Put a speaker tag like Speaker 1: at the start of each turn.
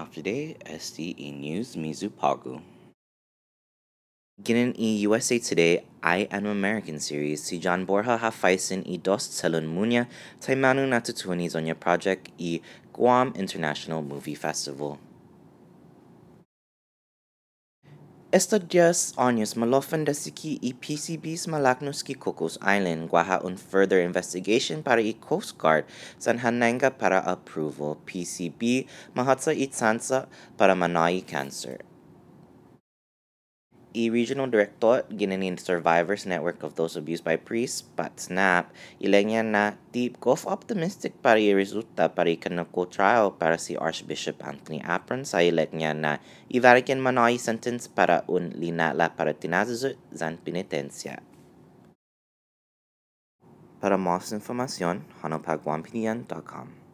Speaker 1: Hafide, SDE News, Mizu Pagu. Ginin i USA Today, I Am American series, si John Borja hafaisin i dos telun munya, taimanu natutuni zonya project i Guam International Movie Festival. Estos diez años malofan desiki i PCBs malaknuski Cocos Island guaha un further investigation para i Coast Guard san hananga para approval PCB mahatsa i tsansa para manai cancer. E Regional Director Ginanin Survivors Network of Those Abused by Priests, Pat Snap, ilengya na deep golf optimistic para resulta para i kanako trial para si Archbishop Anthony Apuron sa ilengya na ivarikin manai sentence para un linala para tinazuzut zan penitencia. Para más información, hanopagwampinian.com